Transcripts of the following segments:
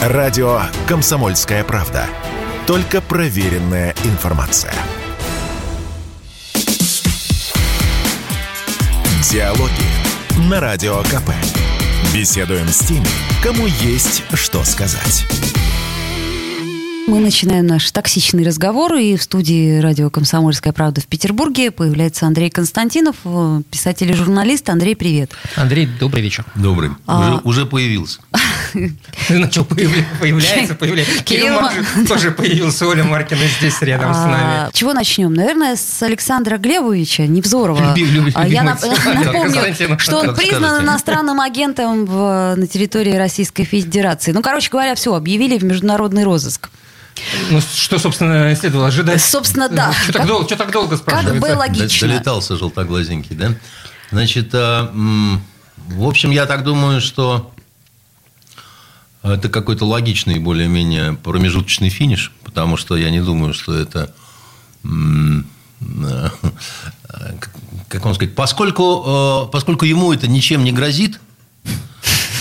Радио «Комсомольская правда». Только проверенная информация. Диалоги на Радио КП. Беседуем с теми, кому есть что сказать. Мы начинаем наш токсичный разговор, и в студии радио «Комсомольская правда» в Петербурге появляется Андрей Константинов, писатель и журналист. Андрей, привет. Андрей, добрый вечер. Добрый. А- Уже, уже появился. Начал появля- появляется, появляется. Кирилл тоже появился, Оля Маркина здесь рядом с А, нами. Чего начнем? Наверное, с Александра Глебовича Невзорова. А, Я напомню, что он Как признан иностранным агентом на территории Российской Федерации. Ну, короче говоря, все, объявили в международный розыск. Ну, что, собственно, следовало ожидать? Собственно, да. Что Как- так долго, что так долго Как спрашивается? было Д- логично. Долетался желтоглазенький, да? Значит, а, в общем, я так думаю, что это какой-то логичный, более-менее промежуточный финиш, потому что я не думаю, что это, э, как- вам сказать, поскольку, э, поскольку ему это ничем не грозит,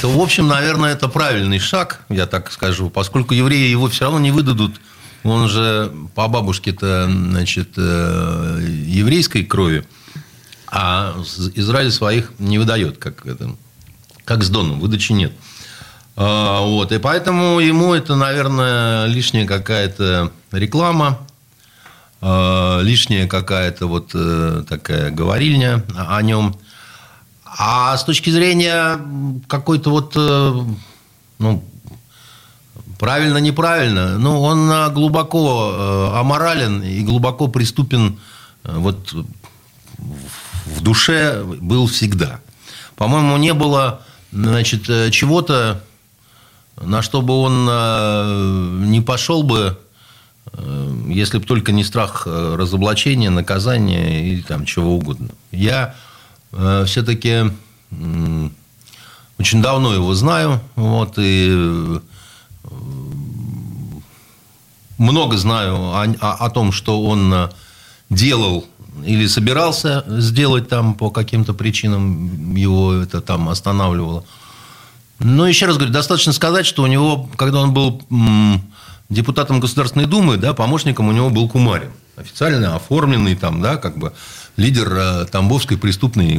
то, в общем, наверное, это правильный шаг, я так скажу, поскольку евреи его все равно не выдадут. Он же по бабушке-то, значит, э, еврейской крови, а Израиль своих не выдает, как, это, как с Доном, выдачи нет. А, Вот, и поэтому ему это, наверное, лишняя какая-то реклама, э, лишняя какая-то вот э, такая говорильня о нем. А с точки зрения какой-то вот, э, ну, правильно-неправильно, ну, он глубоко э, аморален и глубоко преступен вот в душе был всегда. По-моему, не было, значит, чего-то, на что бы он э, не пошел бы, э, если бы только не страх э, разоблачения, наказания или там чего угодно. Я все-таки очень давно его знаю, вот, и много знаю о, о- о том, что он делал или собирался сделать там по каким-то причинам, его это там останавливало. Но еще раз говорю, достаточно сказать, что у него, когда он был депутатом Государственной Думы, да, помощником у него был Кумарин. Официально оформленный там, да, как бы лидер э, Тамбовской преступной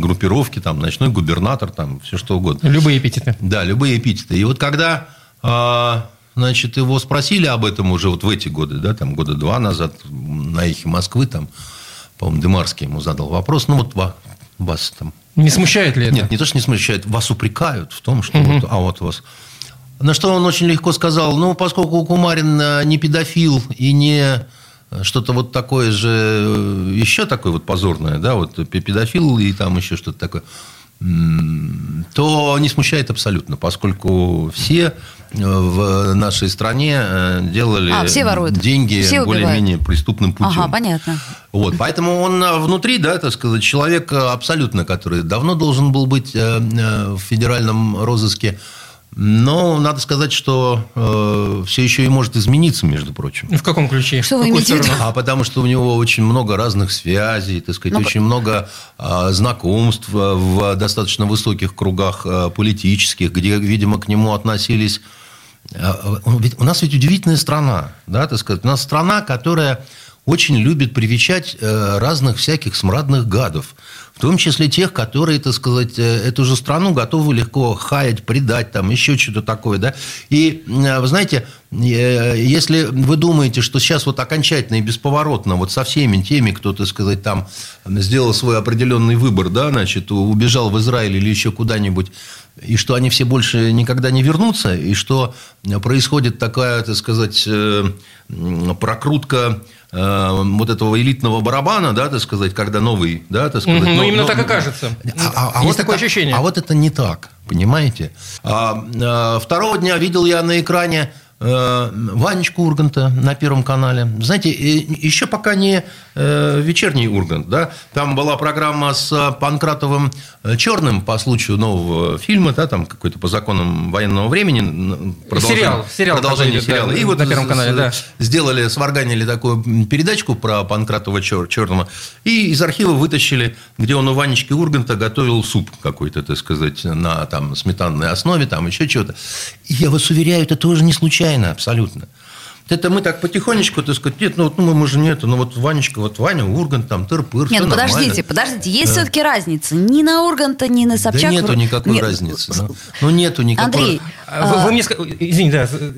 группировки, там, ночной губернатор, там, все что угодно. Любые эпитеты. Да, любые эпитеты. И вот когда, а, значит, его спросили об этом уже вот в эти годы, да, там года два назад на эхе Москвы, там, по-моему, Демарский ему задал вопрос, ну вот вас там... Не смущает ли это? Нет, не то, что не смущает, вас упрекают в том, что вот, а вот вас... На что он очень легко сказал, ну, поскольку Кумарин э, не педофил и не что-то вот такое же, э, еще такое вот позорное, да, вот пе- педофил и там еще что-то такое, то не смущает абсолютно, поскольку все э, в нашей стране э, делали А, все воруют. деньги более-менее преступным путем. Ага, понятно. Вот, поэтому он э, внутри, да, так сказать, человек э, абсолютно, который давно должен был быть в федеральном розыске. Но надо сказать, что э, все еще и может измениться, между прочим. В каком ключе? Что вы имеете в виду? А потому что у него очень много разных связей, так сказать, Ну, очень много а, знакомств э, в достаточно высоких кругах э, политических, где, видимо, к нему относились. Он ведь- У нас ведь удивительная страна, да, так сказать. У нас страна, которая очень любит привечать э, разных всяких смрадных гадов. В том числе тех, которые, так сказать, э, эту же страну готовы легко хаять, предать, там, еще что-то такое, да. И, э, вы знаете, если вы думаете, что сейчас вот окончательно и бесповоротно вот со всеми теми, кто, так сказать, там сделал свой определенный выбор, да, значит, убежал в Израиль или еще куда-нибудь, и что они все больше никогда не вернутся, и что происходит такая, так сказать, э, прокрутка э, вот этого элитного барабана, да, так сказать, когда новый, да, так сказать. Ну, но- именно но- так и кажется. а, Есть такое это, ощущение. А вот это не так, понимаете? А, а, второго дня видел я на экране Ванечку Урганта на Первом канале. Знаете, еще пока не э, вечерний Ургант, да, там была программа с э, Панкратовым э, Черным по случаю нового фильма, да, там какой-то по законам военного времени. Сериал, сериал продолжение такой, да, сериала. И на вот Первом с- канале, с- да. сделали, сварганили такую передачку про Панкратова Чер- Черного, и из архива вытащили, где он у Ванечки Урганта готовил суп какой-то, так сказать, на там, сметанной основе, там еще что-то. Я вас уверяю, это тоже не случайно абсолютно. Это мы так потихонечку, так сказать, нет, ну, вот, ну мы же нет, ну вот Ванечка, вот Ваня, Ургант, там, тыр-пыр, Нет, ну подождите, нормально. подождите, есть все-таки разница. Ни на Урганта, ни на Собчак. Да нету никакой Нет, разницы. Ну, ну, нету никакой Андрей, А Вы, вы мне, ска- извини, да, вы,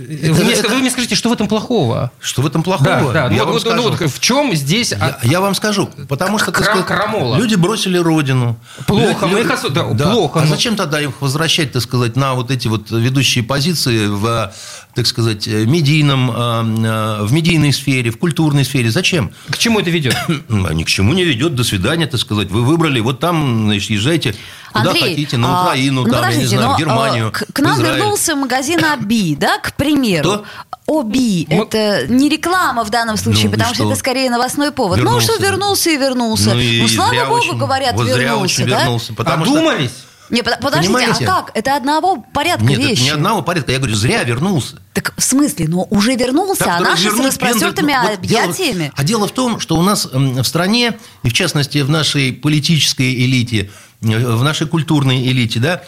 мне, это- вы мне скажите, что в этом плохого? Что в этом Да, плохого? да. Я Ну, вам вот, ну, скажу. вот в чем здесь... Я, а, я вам скажу, потому что так сказать, крамола. люди бросили родину. Плохо, Лю- мы лю- их осу- да, плохо, А но- зачем тогда их возвращать, так сказать, на вот эти вот ведущие позиции в, так сказать, медийном, э, в медийной сфере, в культурной сфере? Зачем? К чему это ведет? А Ни к чему не ведет. До свидания, так сказать. Вы выбрали, вот там, значит, езжайте куда Андрей, хотите, на а, Украину, ну, там, я не знаю, но, в Германию, а, К, к нам Израиль. вернулся магазин Оби, да, к примеру. Кто? Оби. Мы- Это не реклама в данном случае, Ну, потому что что? это скорее новостной повод. Ну, Вернулся, что да. вернулся и вернулся. Ну, и Ну, слава зря богу, очень- говорят, вот зря вернулся, очень да? вернулся, потому что... Одумались? Не, под- подождите, Понимаете? а как? Это одного порядка Нет, вещи. это не одного порядка. Я говорю, зря вернулся. Так в смысле? Ну, уже вернулся, Так, а наши с распростертыми пендель. Ну, вот дело- объятиями. а дело в том, что у нас в стране, и в частности в нашей политической элите, в нашей культурной элите, да,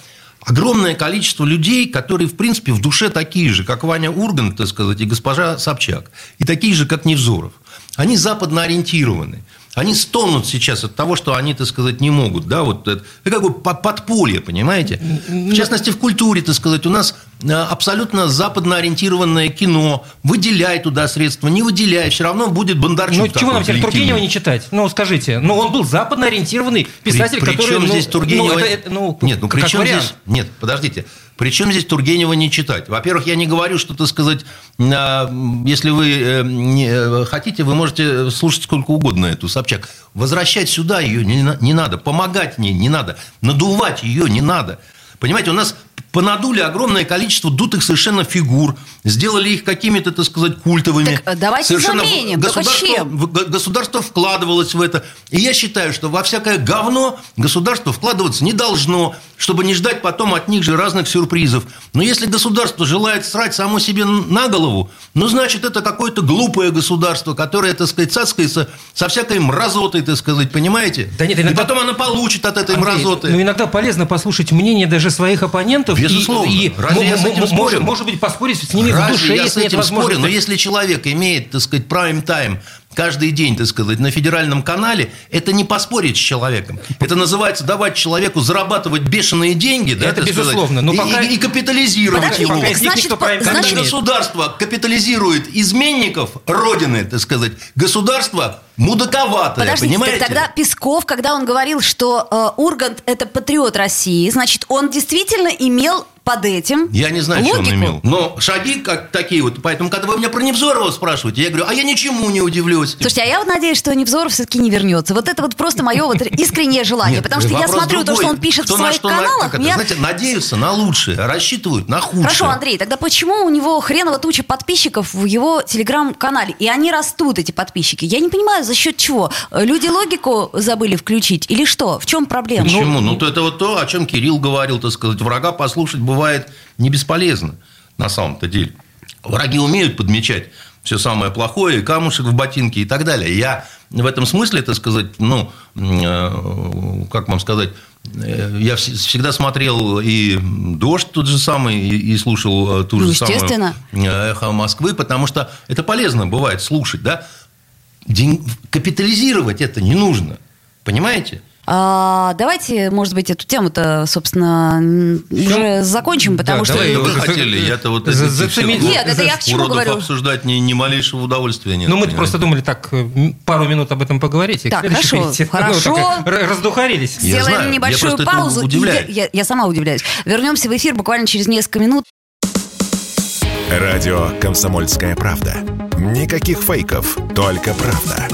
огромное количество людей, которые, в принципе, в душе такие же, как Ваня Ургант, так сказать, и госпожа Собчак, и такие же, как Невзоров. Они западно ориентированы. Они стонут сейчас от того, что они, так сказать, не могут. Да, вот это, это как бы по- подполье, понимаете? В частности, в культуре, так сказать, у нас абсолютно западно ориентированное кино. Выделяй туда средства, не выделяй, все равно будет Бондарчук. Ну, чего нам теперь. Тургенева не читать? Ну, скажите. Ну, он был западно ориентированный писатель, при, который... чем ну, здесь Тургенева? Ну, это- ну, нет, ну при как чем вариант. здесь? Нет, подождите. При чем здесь Тургенева не читать? Во-первых, я не говорю, что, так сказать, а, если вы э, не, э, хотите, вы можете слушать сколько угодно эту Собчак. Возвращать сюда ее не, не надо, помогать ней не надо, надувать ее не надо. Понимаете, у нас понадули огромное количество дутых совершенно фигур, сделали их какими-то, так сказать, культовыми. Так, э, давайте Совершенно заменим, только государство- чем? государство вкладывалось в это. И я считаю, что во всякое говно государство вкладываться не должно, чтобы не ждать потом от них же разных сюрпризов. Но если государство желает срать само себе на голову, ну, значит, это какое-то глупое государство, которое, так сказать, цацкается со всякой мразотой, так сказать, понимаете? Да нет, И иногда- потом она получит от этой Андрей, мразоты. Ну, иногда полезно послушать мнение даже своих оппонентов. И- Безусловно. И, Разве я с этим спорю? может, быть, поспорить с ними в Разве душе, я если с нет этим спорю? возможности. Но если человек имеет, так сказать, прайм-тайм каждый день, так сказать, на федеральном канале, это не поспорить с человеком. Это называется давать человеку зарабатывать бешеные деньги, да, Это так сказать, безусловно, но и, пока- и- и капитализировать его. Пока значит, по- Когда значит, государство капитализирует изменников Родины, так сказать, государство мудаковатое, Подождите, понимаете? так тогда Песков, когда он говорил, что э, Ургант это патриот России, значит, он действительно имел под этим Я не знаю, что он логику. имел. Но шаги как такие вот. Поэтому, когда вы меня про Невзорова спрашиваете, я говорю, а я ничему не удивлюсь. Слушайте, а я вот надеюсь, что Невзоров все-таки не вернется. Вот это вот просто мое вот искреннее желание. Нет, потому что я смотрю то, что он пишет Кто в на своих на- каналах. это, меня- знаете, надеются на лучшее, рассчитывают на худшее. Хорошо, Андрей, тогда почему у него хреново туча подписчиков в его телеграм-канале? И они растут, эти подписчики. Я не понимаю, за счет чего? Люди логику забыли включить или что? В чем проблема? Почему? Ну, то это вот то, о чем Кирилл говорил, так сказать, врага послушать бывает не бесполезно на самом-то деле. Враги умеют подмечать все самое плохое, и камушек в ботинке и так далее. Я в этом смысле, так сказать, ну, э, как вам сказать, э, я вс- всегда смотрел и «Дождь» тот же самый, и слушал э, ту Ну, же самую «Эхо Москвы», потому что это полезно бывает слушать, да? День- Капитализировать это не нужно, понимаете? А, давайте, может быть, эту тему-то, собственно, м, уже закончим, потому Да, что... давай, вы хотели? Я-то вот за- за- все Нет, это я к чему говорю? обсуждать ни, ни малейшего удовольствия нет. Ну, мы просто думали так э, пару минут об этом поговорить. и Так, хорошо, перейти. Ну, хорошо. так, р- раздухарились. Я Сделаем знаю, я небольшую этому паузу. Я, я- я сама удивляюсь. Вернемся в эфир буквально через несколько минут. Радио «Комсомольская правда». Никаких фейков, только правда.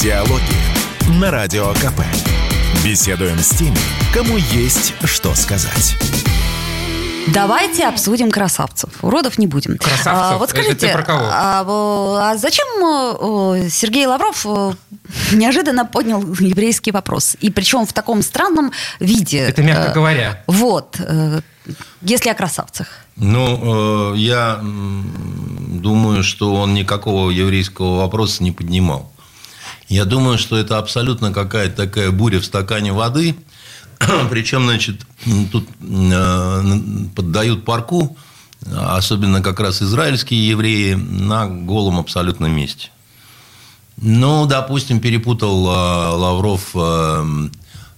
Диалоги на Радио КП. Беседуем с теми, кому есть что сказать. Давайте обсудим красавцев. Уродов не будем. Красавцев? вот Это скажите, ты про кого? А, а зачем э, э, Сергей Лавров э, неожиданно поднял еврейский вопрос? И причем в таком странном виде. Это мягко говоря. Вот. Если о красавцах. Ну, я думаю, что он никакого еврейского вопроса не поднимал. Я думаю, что это абсолютно какая-то такая буря в стакане воды. Причем, значит, тут э, поддают парку, особенно как раз израильские евреи, на голом абсолютном месте. Ну, допустим, перепутал э, Лавров э,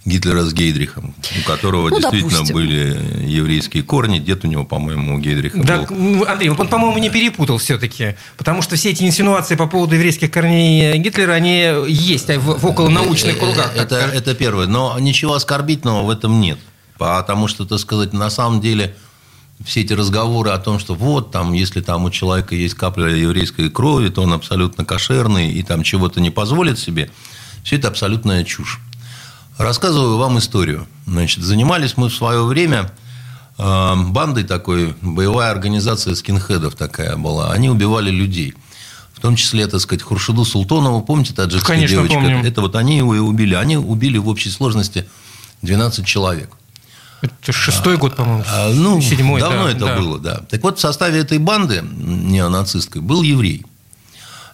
Гитлера с Гейдрихом, у которого Ну, действительно допустим. были еврейские корни. Дед у него, по-моему, у Гейдриха Да, был. Андрей, он, по-моему, не перепутал все-таки. Потому что все эти инсинуации по поводу еврейских корней Гитлера, они есть в, в околонаучных кругах. так Это, скажем. это первое. Но ничего оскорбительного в этом нет. Потому что, так сказать, на самом деле все эти разговоры о том, что вот там, если там у человека есть капля еврейской крови, то он абсолютно кошерный и там чего-то не позволит себе, все это абсолютная чушь. Рассказываю вам историю. Значит, занимались мы в свое время э, бандой такой, боевая организация скинхедов такая была. Они убивали людей. В том числе, так сказать, Хуршиду Султонову, помните, таджикская Конечно, девочка? помню. Это вот они его и убили. Они убили в общей сложности 12 человек. Это шестой год, по-моему. А, ну, седьмой. давно да, это да. было, да. Так вот, в составе этой банды неонацистской был еврей.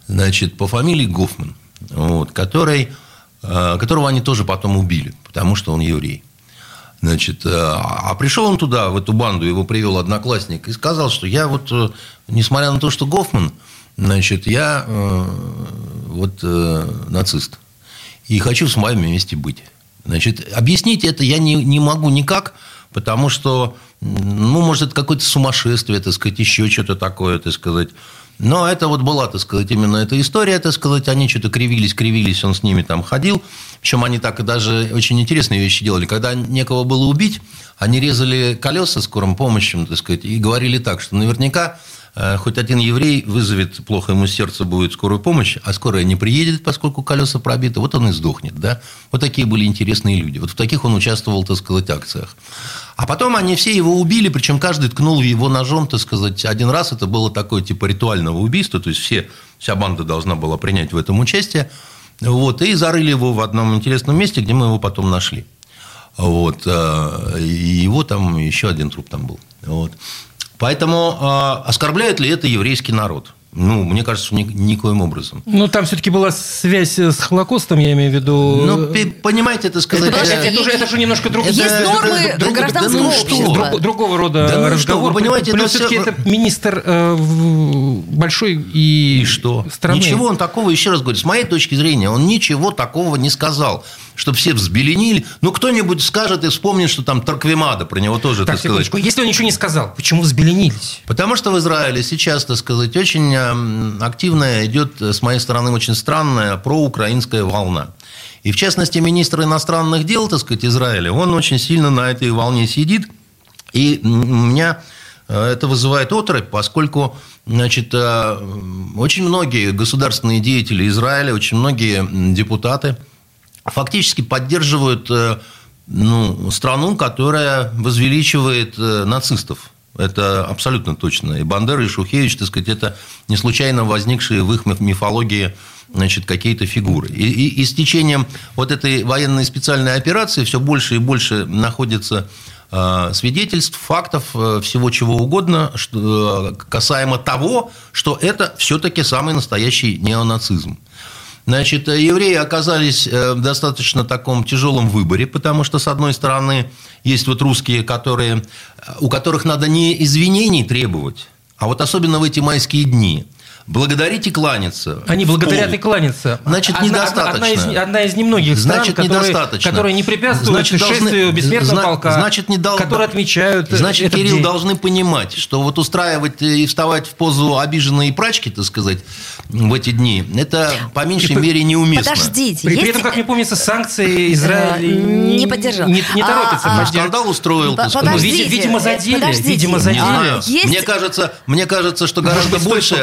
Значит, по фамилии Гофман, вот, который, которого они тоже потом убили, потому что он еврей. Значит, э, а пришел он туда, в эту банду, его привел одноклассник и сказал, что я вот, э, несмотря на то, что Гофман, значит, я э, вот э, нацист. И хочу с вами вместе быть. Значит, объяснить это я не, не могу никак, потому что, ну, может, это какое-то сумасшествие, так сказать, еще что-то такое, так сказать. Но это вот была, так сказать, именно эта история, так сказать, они что-то кривились, кривились, он с ними там ходил. Причем они так и даже очень интересные вещи делали. Когда некого было убить, они резали колеса скорым помощью, так сказать, и говорили так, что наверняка хоть один еврей вызовет, плохо ему сердце будет скорую помощь, а скорая не приедет, поскольку колеса пробиты, вот он и сдохнет, да. Вот такие были интересные люди. Вот в таких он участвовал, так сказать, акциях. А потом они все его убили, причем каждый ткнул его ножом, так сказать, один раз. Это было такое типа ритуального убийства, то есть все, вся банда должна была принять в этом участие. Вот, и зарыли его в одном интересном месте, где мы его потом нашли. Вот, э, и его там еще один труп там был. Вот. Поэтому э, оскорбляет ли это еврейский народ? Ну, мне кажется, ни- никоим образом. Ну, там все-таки была связь с Холокостом, я имею в виду. Ну, понимаете, это сказать... Подождите, э, это уже, это же немножко другое. Есть Это- нормы это- да, гражданского да ну что? общества. Друг- другого рода Да ну что, разговор. вы понимаете, Плюс это все-таки это министр э, большой и, И что? страны. Ничего он такого, еще раз говорю, с моей точки зрения, он ничего такого не сказал. Чтобы все взбеленили. Ну, кто-нибудь скажет и вспомнит, что там Тарквимада, про него тоже, Так, так сказать. Если он ничего не сказал, почему взбеленились? Потому что в Израиле сейчас, так сказать, очень эм, активная идет, э, с моей стороны, очень странная проукраинская волна. И, в частности, министр иностранных дел, так сказать, Израиля, он очень сильно на этой волне сидит. И у меня э, это вызывает отрыв, поскольку значит, э, очень многие государственные деятели Израиля, очень многие депутаты фактически поддерживают э, ну, страну, которая возвеличивает э, нацистов. Это абсолютно точно. И Бандера, и Шухевич, так сказать, это не случайно возникшие в их миф- мифологии значит, какие-то фигуры. И, и- и с течением вот этой военной специальной операции все больше и больше находится э, свидетельств, фактов, э, всего чего угодно, что, э, касаемо того, что это все-таки самый настоящий неонацизм. Значит, евреи оказались э, в достаточно таком тяжелом выборе, потому что, с одной стороны, есть вот русские, которые, э, у которых надо не извинений требовать, а вот особенно в эти майские дни. Благодарить и кланяться. Они в благодарят пол. и кланяться. Значит, Одна- недостаточно. Одна, из, одна из немногих стран, Значит, которые, недостаточно. которые не препятствуют Значит, должны- шествию бессмертного зна- полка, значит, не дол- которые отмечают Значит, этот Кирилл, день. должны понимать, что вот устраивать и вставать в позу обиженной прачки, так сказать, в эти дни, это по меньшей И мере неуместно. Подождите, При, при есть- этом, как мне помнится, санкции Израиль Э, не поддержал. Не, не А, торопится а, Ну, поддержать. скандал устроил, По- подождите, види- видимо, задели, подождите. видимо, задели. знаю. Есть- Мне кажется, мне кажется, что гораздо быть, стоит больше...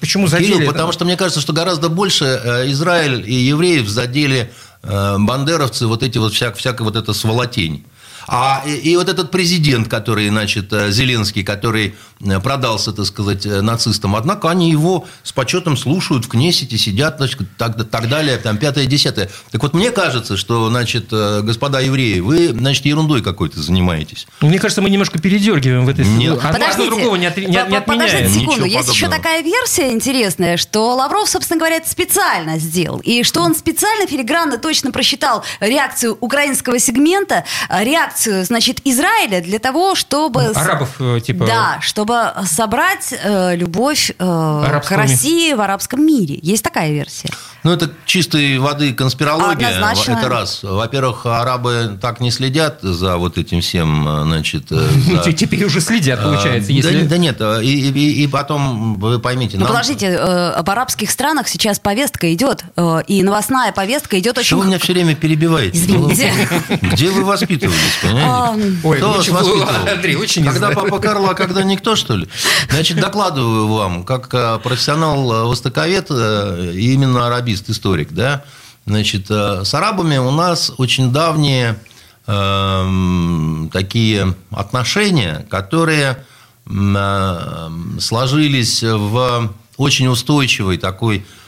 почему задели. Кирилл, потому что мне кажется, что гораздо больше э, Израиль и евреев задели э, бандеровцы, вот эти вот всяк, всякая вот эта сволотень. А и, и вот этот президент, который, значит, э, Зеленский, который э, продался, так сказать, э, нацистам, однако они его с почетом слушают в Кнессете, сидят, значит, так, так далее, там, пятое, десятое. Так вот, мне кажется, что, значит, господа евреи, вы, значит, ерундой какой-то занимаетесь. Мне кажется, мы немножко передергиваем в этой Нет. Одно Подождите, другого не, от, не, не отменяет. Подождите секунду, Ничего есть еще подобного. такая версия интересная, что Лавров, собственно говоря, это специально сделал, и что он специально филигранно точно просчитал реакцию украинского сегмента, э, реакцию, значит, Израиля для того, чтобы... Арабов, э, типа... Да, чтобы собрать э, любовь э, к России в арабском мире. Есть такая версия. Ну, это чистой воды конспирология. Однозначно. Это раз. Во-первых, арабы так не следят за вот этим всем, значит... э, за- Теперь уже следят, получается. А, если... да, да нет, и, и- и потом, вы поймите... Ну, нам- подождите, э, в арабских странах сейчас повестка идет, э, и новостная повестка идет очень... Что вы меня все время перебиваете? Извините. Где вы воспитывались, понимаете? Ой, Кто вас воспитывал? Андрей, очень Когда папа Карло, а когда никто, что ли? Значит, докладываю вам, как э, профессионал-востоковед э, и именно арабист-историк, да, значит, э, с арабами у нас очень давние эм, такие отношения, которые э, сложились в очень устойчивый такой э,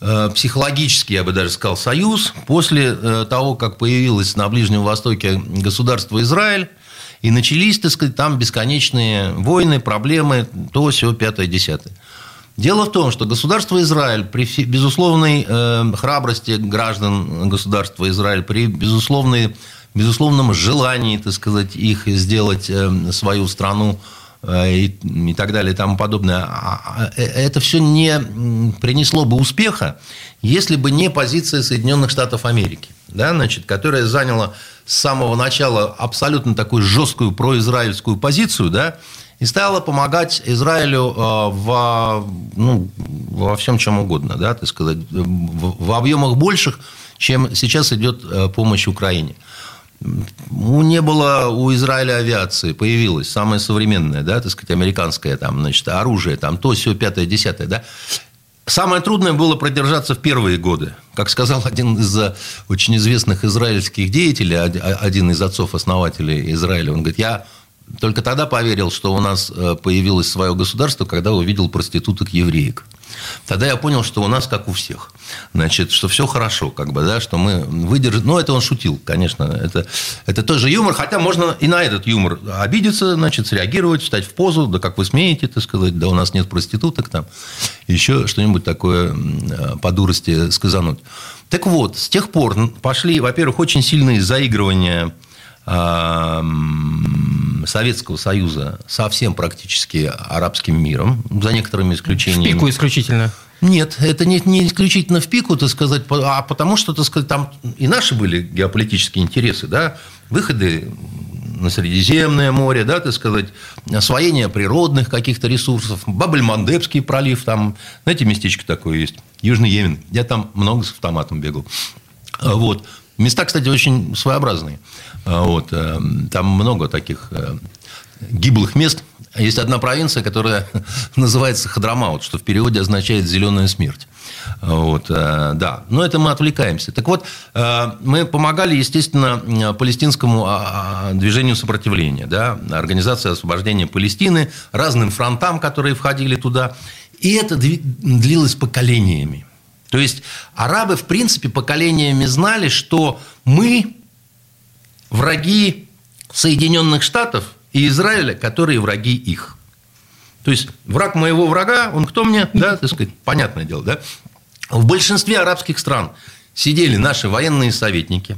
психологический, я бы даже сказал, союз после э, того, как появилось на Ближнем Востоке государство Израиль, и начались, так сказать, там бесконечные войны, проблемы, то, все, пятое, десятое. Дело в том, что государство Израиль при безусловной э, храбрости граждан государства Израиль, при безусловной, безусловном желании, так сказать, их сделать э, свою страну э, и, и так далее и тому подобное, а- а, э, это все не принесло бы успеха, если бы не позиция Соединенных Штатов Америки, да, значит, которая заняла с самого начала абсолютно такую жесткую произраильскую позицию, да, и стала помогать Израилю э, во, ну, во всем чем угодно, да, так сказать, в, объемах больших, чем сейчас идет э, помощь Украине. Не было у Израиля авиации, появилась самая современная, да, так сказать, американская там, значит, оружие, там, то, все, пятое, десятое, да. Самое трудное было продержаться в первые годы. Как сказал один из э, очень известных израильских деятелей, од- один из отцов-основателей Израиля, он говорит, я только тогда поверил, что у нас э, появилось свое государство, когда увидел проституток евреек. Тогда я понял, что у нас как у всех. Значит, что все хорошо, как бы, да, что мы выдержим. Ну, это он шутил, конечно. Это, это тоже юмор, хотя можно и на этот юмор обидеться, значит, среагировать, встать в позу, да как вы смеете, так сказать, да у нас нет проституток там, еще что-нибудь такое м, по дурости сказануть. Так вот, с тех пор пошли, во-первых, очень сильные заигрывания а, Советского Союза со всем практически арабским миром, за некоторыми В исключениями. пику исключительно. Нет, это не, не исключительно в пику, так сказать, а потому что, так сказать, там и наши были геополитические интересы, да, выходы на Средиземное море, да, так сказать, освоение природных каких-то ресурсов, Бабель-Мандебский пролив, там, знаете, местечко такое есть, Южный Йемен, я там много с автоматом бегал. А, Вот. Места, кстати, очень своеобразные. А, Вот. э, Там много таких э, гиблых мест. Есть одна провинция, которая называется Хадрамаут, что в переводе означает «зеленая смерть». Вот, э, да, но это мы отвлекаемся. Так вот, э, мы помогали, естественно, палестинскому а, а, движению сопротивления, да, организации освобождения Палестины, разным фронтам, которые входили туда. И это длилось поколениями. То есть арабы, в принципе, поколениями знали, что мы враги Соединенных Штатов и Израиля, которые враги их. То есть враг моего врага, он кто мне, да, так сказать, понятное дело, да. В большинстве арабских стран сидели наши военные советники,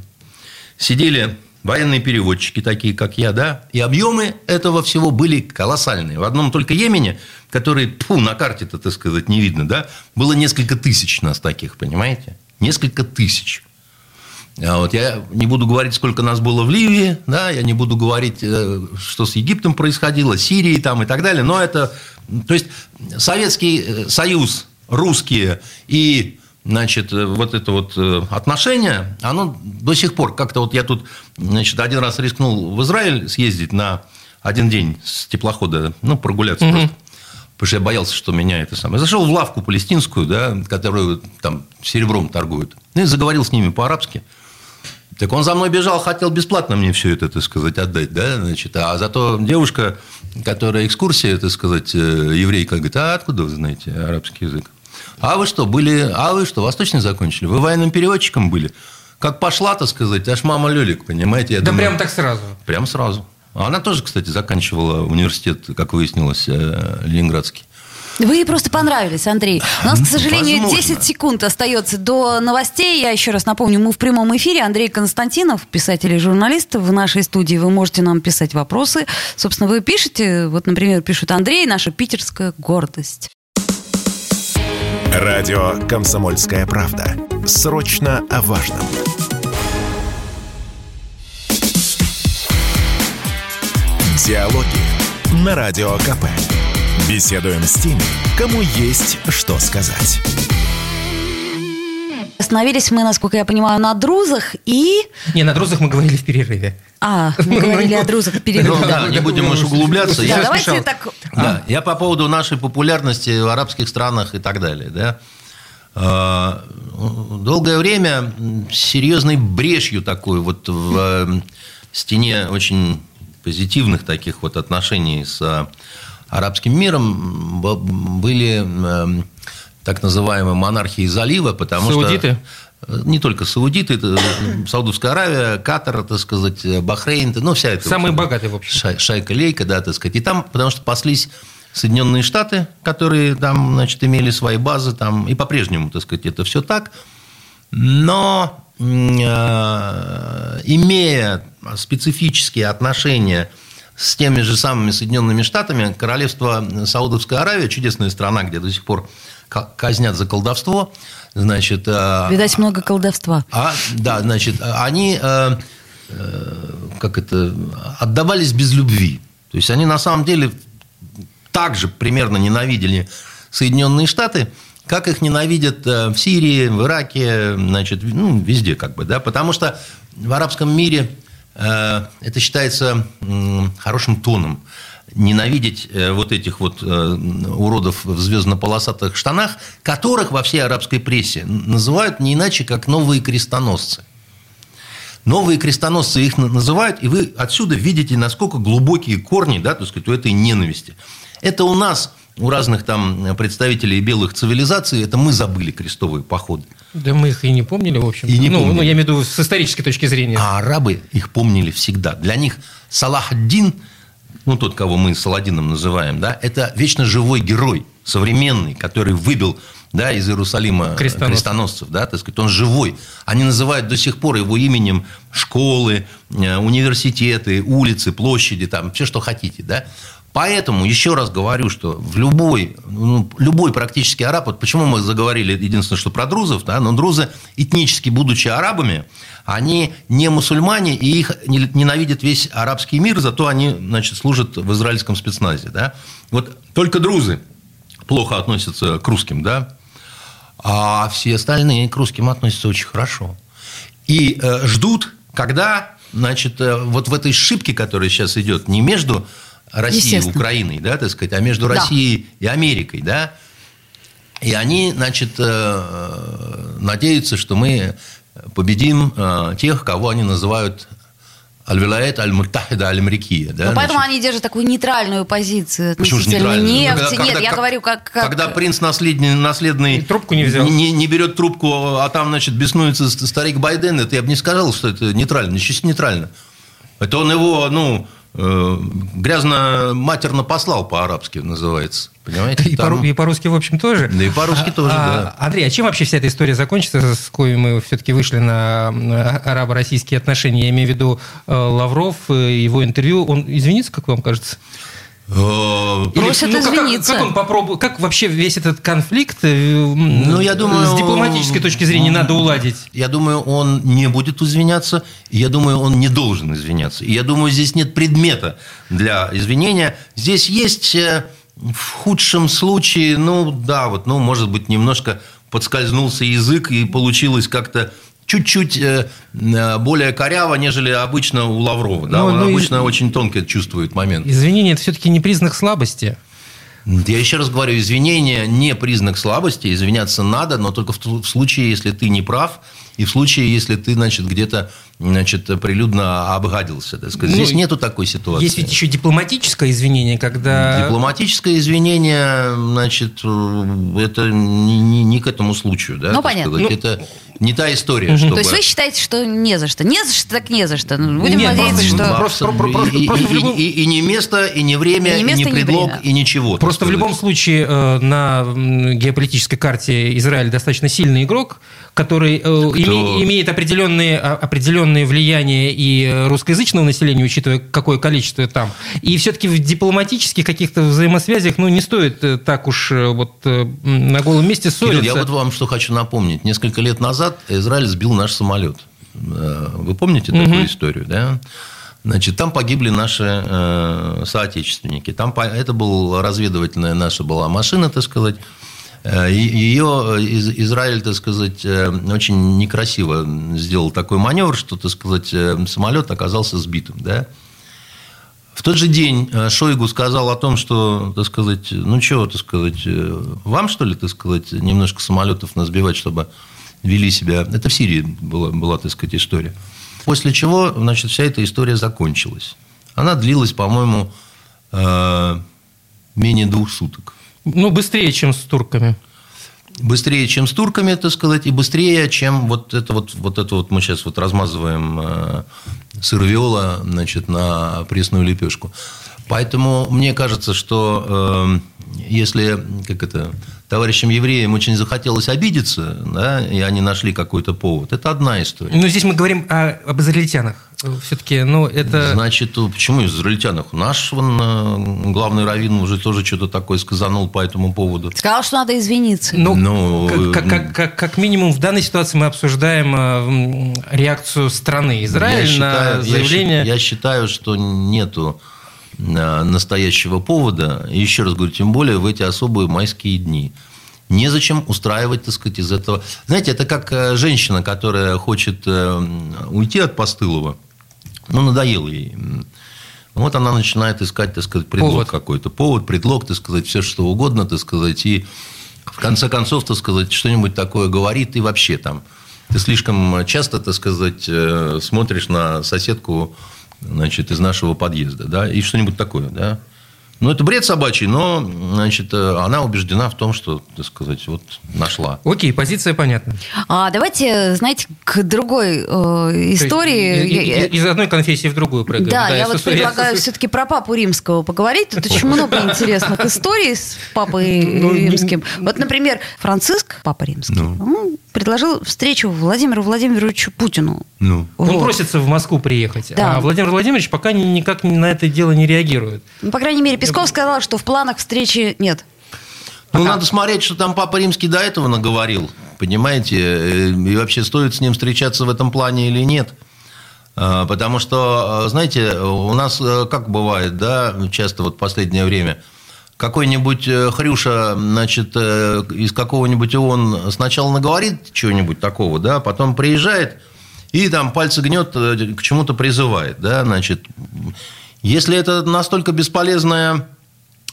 сидели военные переводчики, такие как я, да, и объемы этого всего были колоссальные. В одном только Йемене, который, тьфу, на карте-то, так сказать, не видно, да, было несколько тысяч нас таких, понимаете? Несколько тысяч. А вот я не буду говорить, сколько нас было в Ливии, да, я не буду говорить, э, что с Египтом происходило, Сирией там и так далее, но это, то есть Советский э, Союз, русские и значит, э, вот это вот отношение, оно до сих пор, как-то вот я тут, значит, один раз рискнул в Израиль съездить на один день с теплохода, ну, прогуляться просто. Потому что я боялся, что меня это самое. Зашел в лавку палестинскую, да, которую там серебром торгуют. Ну, и заговорил с ними по-арабски. Так он за мной бежал, хотел бесплатно мне все это, так сказать, отдать, да, значит, а зато девушка, которая экскурсия, так сказать, э, еврейка, говорит, а откуда вы знаете арабский язык? А вы что, были, а вы что, восточный закончили? Вы военным переводчиком были? Как пошла, так сказать, аж мама Лелик, понимаете? Я Да думаю, прям так сразу. Прям сразу. Она тоже, кстати, заканчивала университет, как выяснилось, э, ленинградский. Вы ей просто понравились, Андрей. У нас, к сожалению, Возможно. 10 секунд остается до новостей. Я еще раз напомню, мы в прямом эфире. Андрей Константинов, писатель и журналист в нашей студии. Вы можете нам писать вопросы. Собственно, вы пишете, вот, например, пишет Андрей, наша питерская гордость. Радио «Комсомольская правда». Срочно о важном. Диалоги на Радио КП. Беседуем с теми, кому есть что сказать. Остановились мы, насколько я понимаю, на друзах и... Не, на друзах мы говорили в перерыве. А, мы говорили о друзах в перерыве. Ну, да, не будем уж углубляться. Да, Я- давайте смешал. так... Да, я по поводу нашей популярности в арабских странах и так далее. Да. А, Долгое время серьезной брешью такой вот в э, стене очень позитивных таких вот отношений с арабским миром были э, так называемые монархии залива, потому Саудиты? что... Не только саудиты, это Саудовская Аравия, Катар, так сказать, Бахрейн, ну, вся эта... Самые богатые, в общем. Шай- шайка-лейка, да, так сказать. И там, потому что паслись Соединенные Штаты, которые там, значит, имели свои базы там, и по-прежнему, так сказать, это все так. Но э, имея специфические отношения с теми же самыми Соединенными Штатами, королевство Саудовская Аравия, чудесная страна, где до сих пор ка- казнят за колдовство, значит... э, Видать, много колдовства. а, да, значит, они, э, э, как это, отдавались без любви. То есть они на самом деле также примерно ненавидели Соединенные Штаты, как их ненавидят в Сирии, в Ираке, значит, ну, везде как бы, да, потому что в арабском мире это считается хорошим тоном ненавидеть э, вот этих вот э, уродов в звездно-полосатых штанах, которых во всей арабской прессе называют не иначе, как новые крестоносцы. Новые крестоносцы их на- называют, и вы отсюда видите, насколько глубокие корни, да, так сказать, у этой ненависти. Это у нас, у разных там представителей белых цивилизаций, это мы забыли крестовые походы. Да мы их и не помнили, в общем. И не ну, помнили. ну, я имею в виду с исторической точки зрения. А арабы их помнили всегда. Для них Салах ад-Дин, ну, тот, кого мы Саладином называем, да, это вечно живой герой, современный, который выбил да, из Иерусалима Крестоносцев. крестоносцев, да, так сказать, он живой. Они называют до сих пор его именем школы, э, университеты, улицы, площади, там, все, что хотите, да. Поэтому еще раз говорю, что в любой, ну, любой практически араб, вот почему мы заговорили единственное, что про друзов, да, но друзы, этнически будучи арабами, они не мусульмане, и их не- ненавидит весь арабский мир, зато они, значит, служат в израильском спецназе, да. Вот только друзы плохо относятся к русским, да, а все остальные к русским относятся очень хорошо. И э, ждут, когда, значит, э, вот в этой шибке, которая сейчас идет не между Россией и. Украиной, да, так сказать, а между Да. Россией и Америкой, да, и они, значит, э, надеются, что мы победим э, тех, кого они называют Аль-Вилаэт Аль-Муртахида Аль-Амрикия. Да, Ну, поэтому значит. они держат такую нейтральную позицию Почему же нейтрально? Ну, нефти. когда- Нет, когда- я как- говорю, как... как- Когда принц наследный, наследный И трубку не взял. Не, не берет трубку, а там, значит, беснуется ст- старик Байден, это я бы не сказал, что это нейтрально, чисто нейтрально. Это он его, ну, э, грязно-матерно послал по-арабски, называется. Понимаете? И, Там- по- и по-русски, в общем, тоже. Да и по-русски тоже, А, да. Андрей, а чем вообще вся эта история закончится, с коей мы все-таки вышли на арабо-российские отношения? Я имею в виду э, Лавров, э, его интервью. Он извинится, как вам кажется? Э, Или, Просят ну, как- извиниться. Как, он попробует, как вообще весь этот конфликт ну, Ну, я думаю, с дипломатической точки зрения надо уладить? Я думаю, он не будет извиняться, и я думаю, он не должен извиняться. И я думаю, здесь нет предмета для извинения. Здесь есть э, в худшем случае, ну да, вот, ну, может быть, немножко подскользнулся язык, и получилось как-то чуть-чуть э, э, более коряво, нежели обычно у Лаврова. Да? Ну, он ну, и- обычно очень тонко чувствует момент. Извинение – это все-таки не признак слабости. Я еще раз говорю, извинения не признак слабости, извиняться надо, но только в случае, если ты не прав, и в случае, если ты, значит, где-то значит, прилюдно обгадился. Так сказать. Здесь ну, нету такой ситуации. Есть ведь еще дипломатическое извинение, когда... Дипломатическое извинение, значит, это не, не, не к этому случаю. Да, ну, понятно. Сказать. Ну... Это не та история, чтобы... То есть вы считаете, что не за что? Не за что, так не за что. Ну, будем Нет, надеяться, что... Просто, просто, и, просто и, любом... и, и, и не место, и не время, и, не, место, и не предлог, и, и ничего. Просто в любом случае э, на геополитической карте Израиль достаточно сильный игрок, который э, Кто... имеет определенные, а, определенные влияния и русскоязычного населения, учитывая какое количество там. И все-таки в дипломатических каких-то взаимосвязях ну, не стоит э, так уж вот на голом месте ссориться. Кирилл, я вот вам что хочу напомнить. Несколько лет назад Израиль сбил наш самолет. Э, вы помните такую угу. историю, да? Значит, там погибли наши э, соотечественники. Там это была разведывательная наша была машина, так сказать. Э, Ее из, Израиль, так сказать, э, очень некрасиво сделал такой маневр, что, так сказать, самолет оказался сбитым, да. В тот же день Шойгу сказал о том, что, так сказать, ну что, так сказать, вам что ли, так сказать, немножко самолетов насбивать, чтобы вели себя. Это в Сирии была, была так сказать, история. После чего, значит, вся эта история закончилась. Она длилась, по-моему, э, менее двух суток. Ну, быстрее, чем с турками. Быстрее, чем с турками, так сказать, и быстрее, чем вот это вот, вот это вот мы сейчас вот размазываем э, сыр виола, значит, на пресную лепешку. Поэтому мне кажется, что э, если, как это, товарищам евреям очень захотелось обидеться, да, и они нашли какой-то повод. Это одна история. Но здесь мы говорим о, об израильтянах. Все-таки, ну, это... Значит, почему израильтянах? Наш вон, главный раввин уже тоже что-то такое сказанул по этому поводу. Сказал, что надо извиниться. Ну, ну как, как, как, как минимум в данной ситуации мы обсуждаем э, реакцию страны Израиль я считаю, на заявление... Я, я считаю, что нету настоящего повода, и еще раз говорю, тем более в эти особые майские дни. Незачем устраивать, так сказать, из этого. Знаете, это как э, женщина, которая хочет э, уйти от постылого, ну, надоело ей. Вот она начинает искать, так сказать, предлог повод. какой-то. Повод, предлог, так сказать, все что угодно, так сказать. И в конце концов, так сказать, что-нибудь такое говорит. И вообще там ты слишком часто, так сказать, смотришь на соседку значит, из нашего подъезда, да, и что-нибудь такое, да. Ну, это бред собачий, но, значит, э, она убеждена в том, что, так сказать, вот нашла. Окей, позиция понятна. А давайте, знаете, к другой э, истории. Есть, из одной конфессии в другую прыгаем. Да, да я вот предлагаю все-таки про папу римского поговорить. Тут очень много интересных историй с папой ну, римским. Вот, например, Франциск, папа римский, ну. Предложил встречу Владимиру Владимировичу Путину. Ну. Он просится в Москву приехать, да. а Владимир Владимирович пока никак на это дело не реагирует. Ну, по крайней мере, Песков сказал, что в планах встречи нет. Ну, надо смотреть, что там Папа Римский до этого наговорил, понимаете, э, и вообще стоит с ним встречаться в этом плане или нет. А, потому что, знаете, у нас э, как бывает, да, часто вот в последнее время, какой-нибудь э, Хрюша, значит, из какого-нибудь ООН сначала наговорит чего-нибудь такого, да, потом приезжает и там пальцы гнет, к чему-то призывает, да, значит, если это настолько бесполезная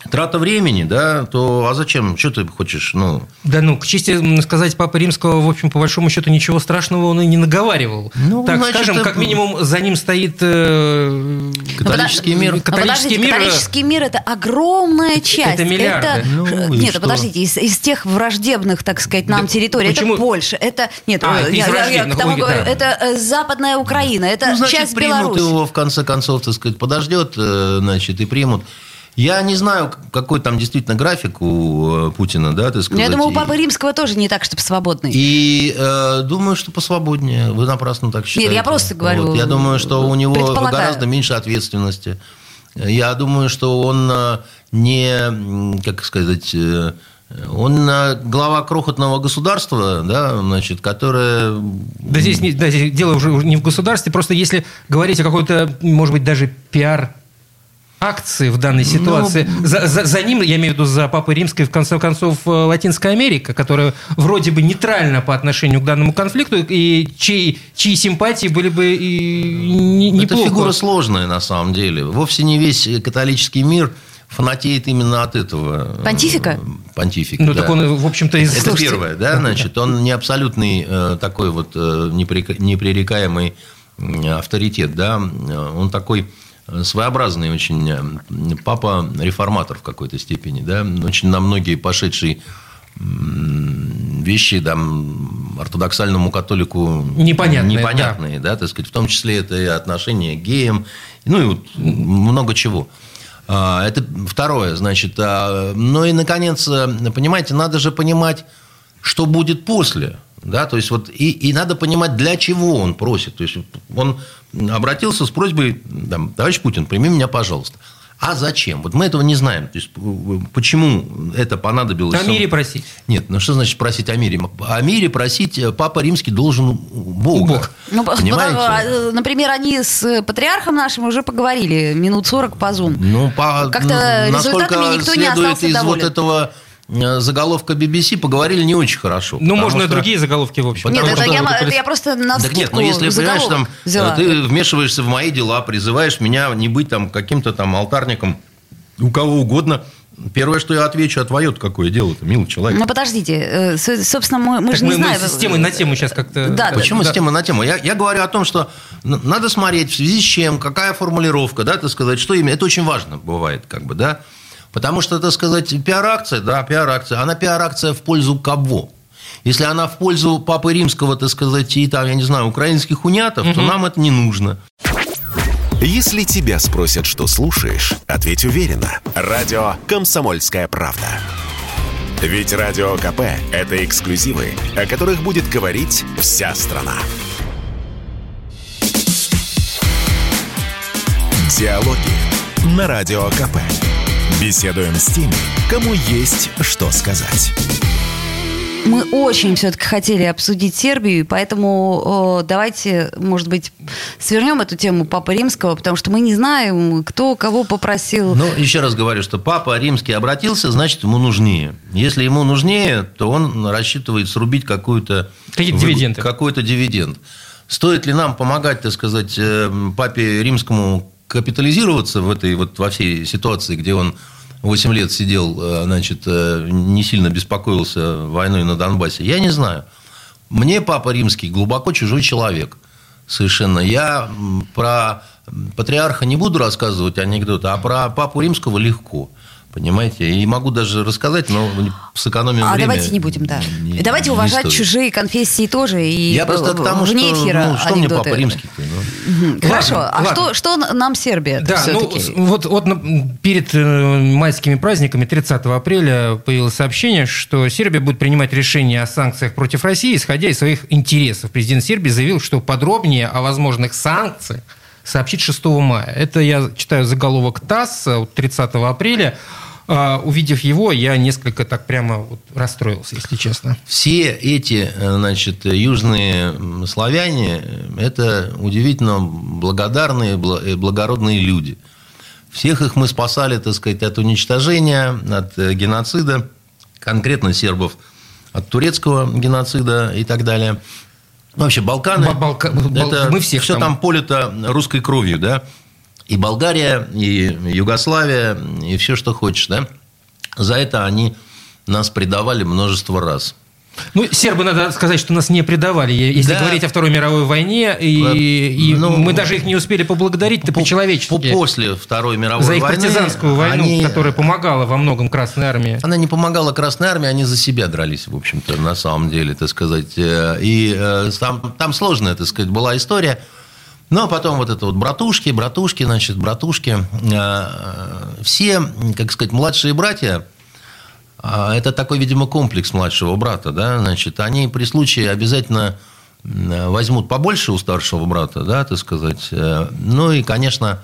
трата времени, да, то а зачем? Что ты хочешь? Ну... Да ну, к чести сказать, Папа Римского, в общем, по большому счету, ничего страшного он и не наговаривал. Ну, так значит, скажем, это... как минимум, за ним стоит э... католический мир. А католический мир. Католический мир – это огромная часть. Это миллиарды. Это... Ну, нет, что? подождите, из, из тех враждебных, так сказать, нам да, территорий, почему? это Польша, это... Нет, а, я, я, я к тому говорю, да. это э, западная Украина, это ну, значит, часть Беларуси. его, в конце концов, так сказать, подождет, э, значит, и примут. Я не знаю, какой там действительно график у э, Путина, да, ты сказать. Я думаю, у Папы Римского тоже не так, чтобы свободный. И э, думаю, что посвободнее. Вы напрасно так считаете. Нет, я просто говорю. Вот. Я думаю, что у него гораздо меньше ответственности. Я думаю, что он э, не, как сказать, э, он глава крохотного государства, да, значит, которое... Да здесь, не, да, здесь дело уже не в государстве, просто если говорить о какой-то, может быть, даже пиар акции в данной ну, ситуации. Ну, за, за, за ним, я имею в виду за Папой Римской, в конце концов, э, Латинская Америка, которая вроде бы нейтральна по отношению к данному конфликту, и чьи, чьи симпатии были бы и не, неплохо. Это фигура сложная, на самом деле. Вовсе не весь католический мир фанатеет именно от этого. Понтифика? Понтифика, Ну, да. так он, в общем-то, из... Это Слушайте. первое, да, значит, он не абсолютный э, такой вот э, непререкаемый авторитет, да, он такой своеобразный очень э, папа-реформатор в какой-то степени, да, очень на многие пошедшие вещи там ортодоксальному католику Непонятные, непонятные, да. так сказать, в том числе это и отношение к геям, ну и вот много чего. А, Это второе, значит. а, Ну и, наконец, э, понимаете, надо же понимать, что будет после. Да, то есть вот и, и надо понимать, для чего он просит. То есть он обратился с просьбой, там, товарищ Путин, прими меня, пожалуйста. А зачем? Вот мы этого не знаем. То есть э, почему это понадобилось? О мире просить. Нет, ну что значит просить о мире? О мире просить э, Папа Римский должен Бога. У Бога. Ну, по- Понимаете? потому- например, они с патриархом нашим уже поговорили минут 40 по Zoom. Ну, по, Как-то результатами никто не остался из доволен. вот этого э, заголовка BBC, поговорили не очень хорошо. Ну, можно и что- другие заголовки, в общем. Нет, это что я, это я просто на Так нет, ну если, понимаешь, там, взяла. э, ты вмешиваешься в мои дела, призываешь меня не быть там каким-то там алтарником у кого угодно, первое, что я отвечу, а твое какое дело-то, милый человек. Ну, подождите, э, собственно, мы, мы Так же не мы, мы знаем. с темы на тему сейчас как-то... Да, Почему Да. с темы на тему? Я, я говорю о том, что надо смотреть, в связи с чем, какая формулировка, да, так сказать, что именно. Это очень важно бывает, как бы, да. Потому что, так сказать, пиар-акция, да, пиар-акция, она пиар-акция в пользу кого? Если она в пользу Папы Римского, так сказать, и там, я не знаю, украинских унятов, то нам это не нужно. Если тебя спросят, что слушаешь, ответь уверенно. Радио «Комсомольская правда». Ведь Радио КП – это эксклюзивы, о которых будет говорить вся страна. Диалоги на Радио КП. Беседуем с теми, кому есть что сказать. Мы очень все-таки хотели обсудить Сербию, и поэтому э, давайте, может быть, свернем эту тему Папы Римского, потому что мы не знаем, кто кого попросил. Ну, еще раз говорю, что Папа Римский обратился, значит, ему нужнее. Если ему нужнее, то он рассчитывает срубить какую-то... Какие-то дивиденды. Какой-то дивиденд. Стоит ли нам помогать, так сказать, э, Папе Римскому капитализироваться в этой вот во всей ситуации, где он 8 лет сидел, э, значит, э, не сильно беспокоился войной на Донбассе? Я не знаю. Мне Папа Римский глубоко чужой человек. Совершенно. Я про патриарха не буду рассказывать анекдоты, а про Папу Римского легко. Понимаете? И могу даже рассказать, но сэкономим а время. давайте не будем, да. Не- давайте не уважать стоит. чужие конфессии тоже. И Я просто к тому, что, вне эфира ну, что мне. Папа Римский? Мгм. Хорошо. Ладно, а ладно. Что, что нам Сербия Да, ну все-таки? с- вот, вот на- перед э, майскими праздниками 30 апреля появилось сообщение, что Сербия будет принимать решение о санкциях против России, исходя из своих интересов. Президент Сербии заявил, что подробнее о возможных санкциях сообщит 6 мая. Это я читаю заголовок ТАСС от 30 апреля. А, Увидев его, я несколько так прямо вот расстроился, если честно. Все эти, э, значит, южные м, славяне – это удивительно благодарные, бла- э, благородные люди. Всех их мы спасали, так сказать, от уничтожения, от э, геноцида, конкретно сербов, от турецкого геноцида и так далее. Вообще, Балканы Ба- Балка- Бал- это мы всех все там- там полито русской кровью, да? И Болгария, и Югославия, и все, что хочешь, да? За это они нас предавали множество раз. Ну, сербы, надо сказать, что нас не предавали, если Да. говорить о Второй мировой войне, и, и Ну, мы даже их не успели поблагодарить-то По- по-человечески. по- После Второй мировой За их войны партизанскую войну, они- которая помогала во многом Красной Армии. Она не помогала Красной Армии, они за себя дрались, в общем-то, на самом деле, так сказать. Э, И э, там, там сложная, так сказать, была история. Но потом вот это вот братушки, братушки, значит, братушки. Э, Все, как сказать, младшие братья, а, это такой, видимо, комплекс младшего брата, да, значит, они при случае обязательно возьмут побольше у старшего брата, да, так сказать. Э, Ну и, конечно,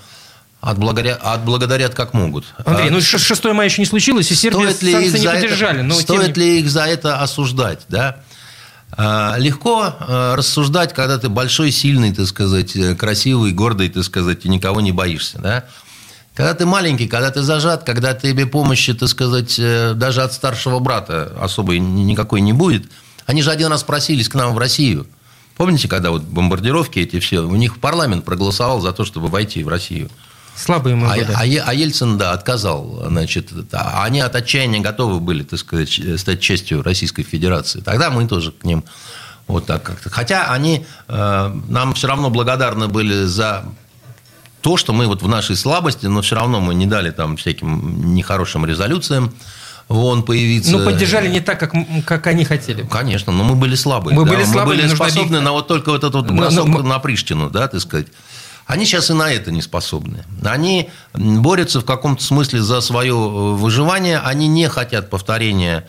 отблагодарят, отблагодарят как могут. Андрей, А ну ш- 6 мая еще не случилось, и Сербия стоит ли санкции не поддержали. это, но тем стоит не- ли их за это осуждать, да? А, Легко рассуждать, когда ты большой, сильный, так сказать, э, красивый, гордый, так сказать, и никого не боишься, да? Когда ты маленький, когда ты зажат, когда тебе помощи, так сказать, э, даже от старшего брата особой ни- никакой не будет. Они же один раз просились к нам в Россию. Помните, когда вот бомбардировки эти все, у них парламент проголосовал за то, чтобы войти в Россию. Слабые мы а, годы. а, а Ельцин, да, отказал. Значит, они от отчаяния готовы были, так сказать, стать частью Российской Федерации. Тогда мы тоже к ним вот так как-то. Хотя они э, нам все равно благодарны были за то, что мы вот в нашей слабости, но все равно мы не дали там всяким нехорошим резолюциям вон появиться. Ну, поддержали не так, как, как они хотели. Конечно, но мы были слабые. Мы да, были слабые, мы были способны на вот только вот этот вот Но- бросок но- на Приштину, да, так сказать. Они сейчас и на это не способны. Они борются в каком-то смысле за свое э, выживание. Они не хотят повторения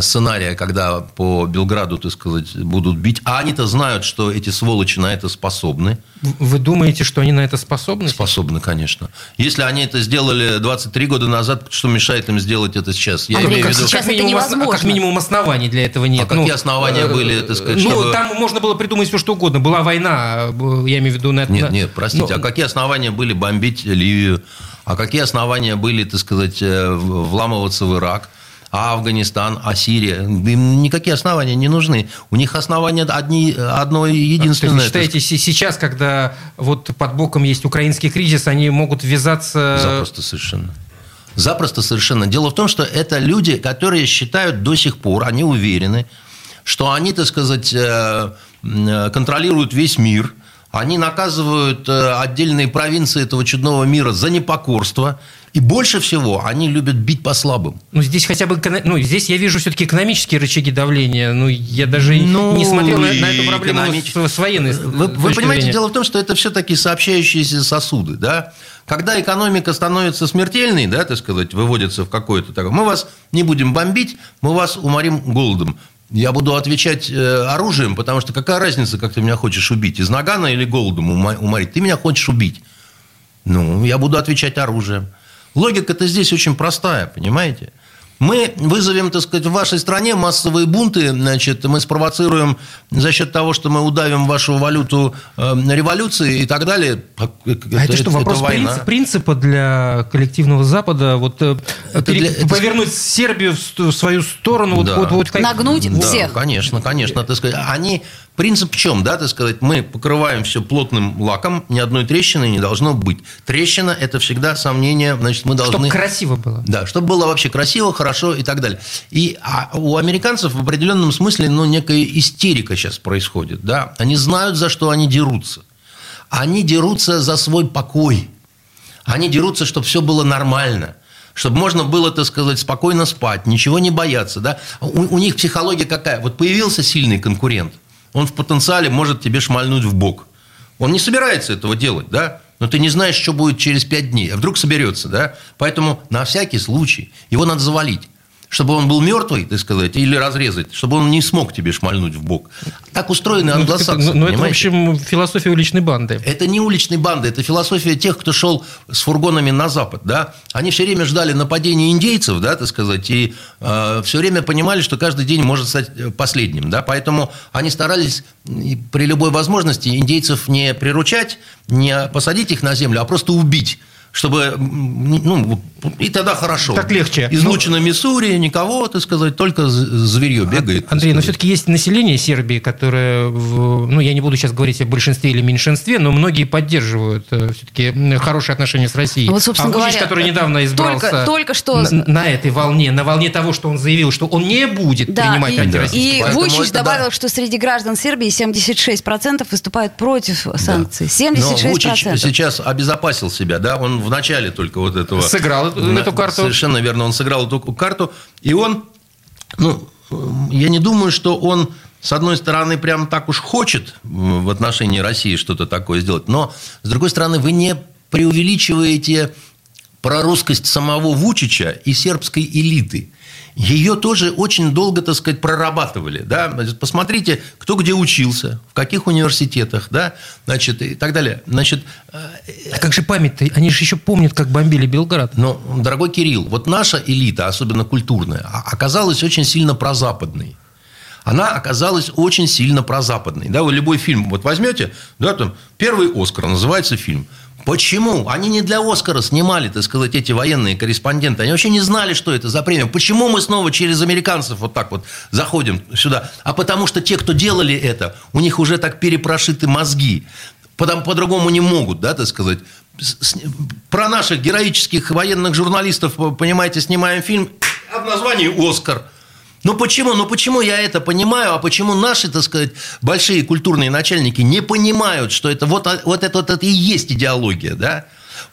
сценария, когда по Белграду, так сказать, будут бить. А они-то знают, что эти сволочи на это способны. Вы думаете, что они на это способны? Способны, конечно. Если они это сделали 23 года назад, что мешает им сделать это сейчас? Я Андрей, имею в как виду... сейчас как это минимум, ос- невозможно. как минимум оснований для этого нет. А какие основания э, были, так сказать, Ну, чтобы- там можно было придумать все, что угодно. Была война, э, я имею в виду... На, Нет, на- нет, простите, Ну, а какие основания были бомбить Ливию? А какие основания были, так сказать, э, вламываться в Ирак? А Афганистан, а Сирия? Им никакие основания не нужны. У них основания одни, одно есть единственное. вы так считаете, се- сейчас, когда вот под боком есть украинский кризис, они могут ввязаться... Запросто совершенно. Запросто совершенно. Дело в том, что это люди, которые считают до сих пор, они уверены, что они, так сказать, э, м, контролируют весь мир, они наказывают э, отдельные провинции этого чудного мира за непокорство, и больше всего они любят бить по слабым. Ну, здесь хотя бы... Ну, здесь я вижу все-таки экономические рычаги давления. Ну, я даже Ну, не смотрел на, на эту проблему экономич- с, с военной Вы, вы понимаете, зрения. дело в том, что это все-таки сообщающиеся сосуды, да? Когда экономика становится смертельной, да, так сказать, выводится в какое-то такое, мы вас не будем бомбить, мы вас уморим голодом. Я буду отвечать э, оружием, потому что какая разница, как ты меня хочешь убить, из нагана или голодом уморить? Ты меня хочешь убить. Ну, я буду отвечать оружием. Логика-то здесь очень простая, понимаете? Мы вызовем, так сказать, в вашей стране массовые бунты, значит, мы спровоцируем за счет того, что мы удавим вашу валюту э, революции и так далее. А это, что, вопрос война. принцип- принципа для коллективного Запада? Вот э, Это пере- для- это- повернуть Сербию в свою сторону? Вот, Да. вот, вот как- Нагнуть Да, всех. конечно, конечно, так сказать. Они принцип в чем, да, так сказать, мы покрываем все плотным лаком, ни одной трещины не должно быть. Трещина – это всегда сомнение, значит, мы Чтобы должны... красиво было. Да, чтобы было вообще красиво, хорошо и так далее. И а у американцев в определенном смысле, ну, некая истерика сейчас происходит, да. Они знают, за что они дерутся. Они дерутся за свой покой. Они дерутся, чтобы все было нормально. Чтобы можно было, так сказать, спокойно спать, ничего не бояться. Да? У, у них психология какая? Вот появился сильный конкурент, он в потенциале может тебе шмальнуть в бок. Он не собирается этого делать, да? Но ты не знаешь, что будет через пять дней. А вдруг соберется, да? Поэтому на всякий случай его надо завалить. Чтобы он был мертвый, так сказать, или разрезать, чтобы он не смог тебе шмальнуть в бок. Так устроены Ну, англосаксы, ну, ну, это, в общем, философия уличной банды. Это не уличные банды, это философия тех, кто шел с фургонами на запад, да. Они все время ждали нападения индейцев, да, так сказать, и э, все время понимали, что каждый день может стать э, последним, да. Поэтому они старались при любой возможности индейцев не приручать, не посадить их на землю, а просто убить. Чтобы, м, ну, и тогда хорошо. Так легче. Излучено Миссури, никого, так сказать, только зверье бегает. Андрей, но все-таки есть население Сербии, которое, в- ну, я не буду сейчас говорить о большинстве или меньшинстве, но многие поддерживают все-таки хорошие отношения с Россией. Ну Вот, собственно а Вучич, говоря, который недавно избрался только- только что- на, на этой волне, на волне того, что он заявил, что он не будет Да, принимать и, антироссийские и Вучич это да. добавил, что среди граждан Сербии 76% выступают против санкций. 76%. Но Вучич сейчас обезопасил себя, да, он в начале только вот этого... Сыграл эту- На- эту карту. Совершенно верно, он сыграл эту карту, и он, ну, я не думаю, что он, с одной стороны, прям так уж хочет в отношении России что-то такое сделать, но, с другой стороны, вы не преувеличиваете прорусскость самого Вучича и сербской элиты. Ее тоже очень долго, так сказать, прорабатывали. Да? Посмотрите, кто где учился, в каких университетах, да? Значит, и так далее. Значит, э, А как же память-то? Они же еще помнят, как бомбили Белград. но, дорогой Кирилл, вот наша элита, особенно культурная, а- оказалась очень сильно прозападной. Она оказалась очень сильно прозападной. Да, вы любой фильм вот возьмете, да, там, первый Оскар называется фильм. Почему? Они не для Оскара снимали, так сказать, эти военные корреспонденты. Они вообще не знали, что это за премия. Почему мы снова через американцев вот так вот заходим сюда? А потому что те, кто делали это, у них уже так перепрошиты мозги. Потому, по-другому не могут, да, так сказать. про наших героических военных журналистов, понимаете, снимаем фильм, а названии «Оскар». Ну почему? Ну почему я это понимаю, а почему наши, так сказать, большие культурные начальники не понимают, что это вот, вот это, вот это и есть идеология, да?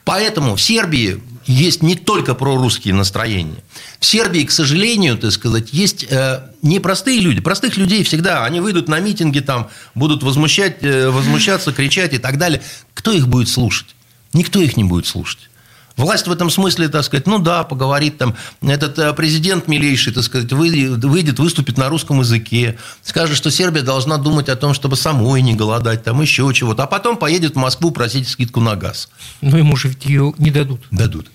Поэтому в Сербии есть не только прорусские настроения. В Сербии, к сожалению, так сказать, есть э, непростые люди. Простых людей всегда, они выйдут на митинги, там, будут возмущать, э, возмущаться, кричать и так далее. Кто их будет слушать? Никто их не будет слушать. Власть в этом смысле, так сказать, ну да, поговорит там, этот э, президент милейший, так сказать, выйдет, выступит на русском языке, скажет, что Сербия должна думать о том, чтобы самой не голодать, там еще чего-то, а потом поедет в Москву просить скидку на газ. Ну, ему же ее не дадут. Дадут.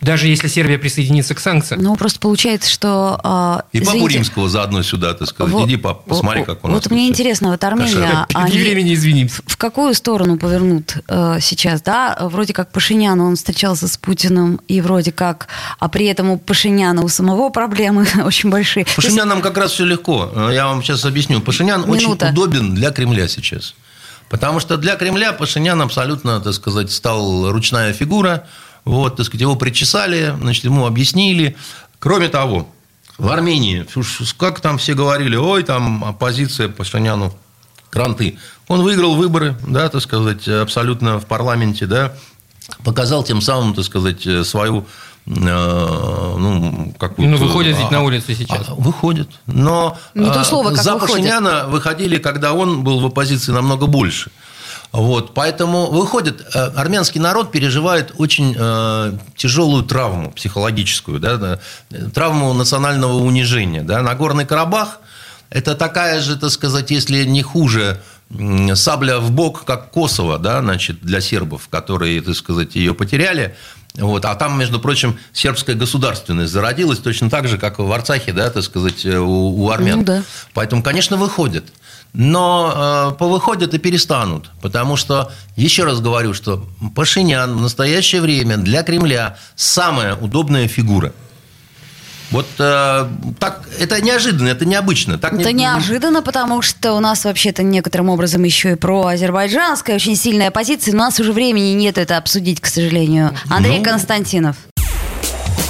Даже если Сербия присоединится к санкциям. Ну, просто получается, что... Э, и извините, папу римского заодно сюда, так сказать. Вот, Иди, пап, посмотри, как у нас. Вот мне все. интересно, вот Армения... Они времени извинимся. В какую сторону повернут э, сейчас, да? Вроде как Пашинян, он встречался с Путиным, и вроде как... А при этом у Пашиняна у самого проблемы очень большие. Пашинян нам как раз все легко. Я вам сейчас объясню. Пашинян Минута. очень удобен для Кремля сейчас. Потому что для Кремля Пашинян абсолютно, так сказать, стал ручная фигура – вот, так сказать, его причесали, значит, ему объяснили. Кроме того, в Армении, как там все говорили, ой, там оппозиция Пашиняну, кранты. Он выиграл выборы, да, так сказать, абсолютно в парламенте, да, показал тем самым, так сказать, свою э, ну, какую Ну, выходят ведь на улицу сейчас. А, выходят. Но Не то слово, как за выходят. Пашиняна выходили, когда он был в оппозиции намного больше. Вот, поэтому выходит, э, армянский народ переживает очень э, тяжелую травму психологическую, да, да, травму национального унижения. Да. Нагорный Карабах – это такая же, так сказать, если не хуже, сабля в бок, как Косово, да, значит, для сербов, которые, так сказать, ее потеряли. Вот. А там, между прочим, сербская государственность зародилась точно так же, как в Арцахе, да, так сказать, у, у армян. Ну, да. Поэтому, конечно, выходит но э, повыходят и перестанут. Потому что, еще раз говорю, что Пашинян в настоящее время для Кремля самая удобная фигура. Вот э, так, это неожиданно, это необычно. Так это не... неожиданно, потому что у нас вообще-то некоторым образом еще и про азербайджанская очень сильная позиция. У нас уже времени нет это обсудить, к сожалению. Андрей ну... Константинов.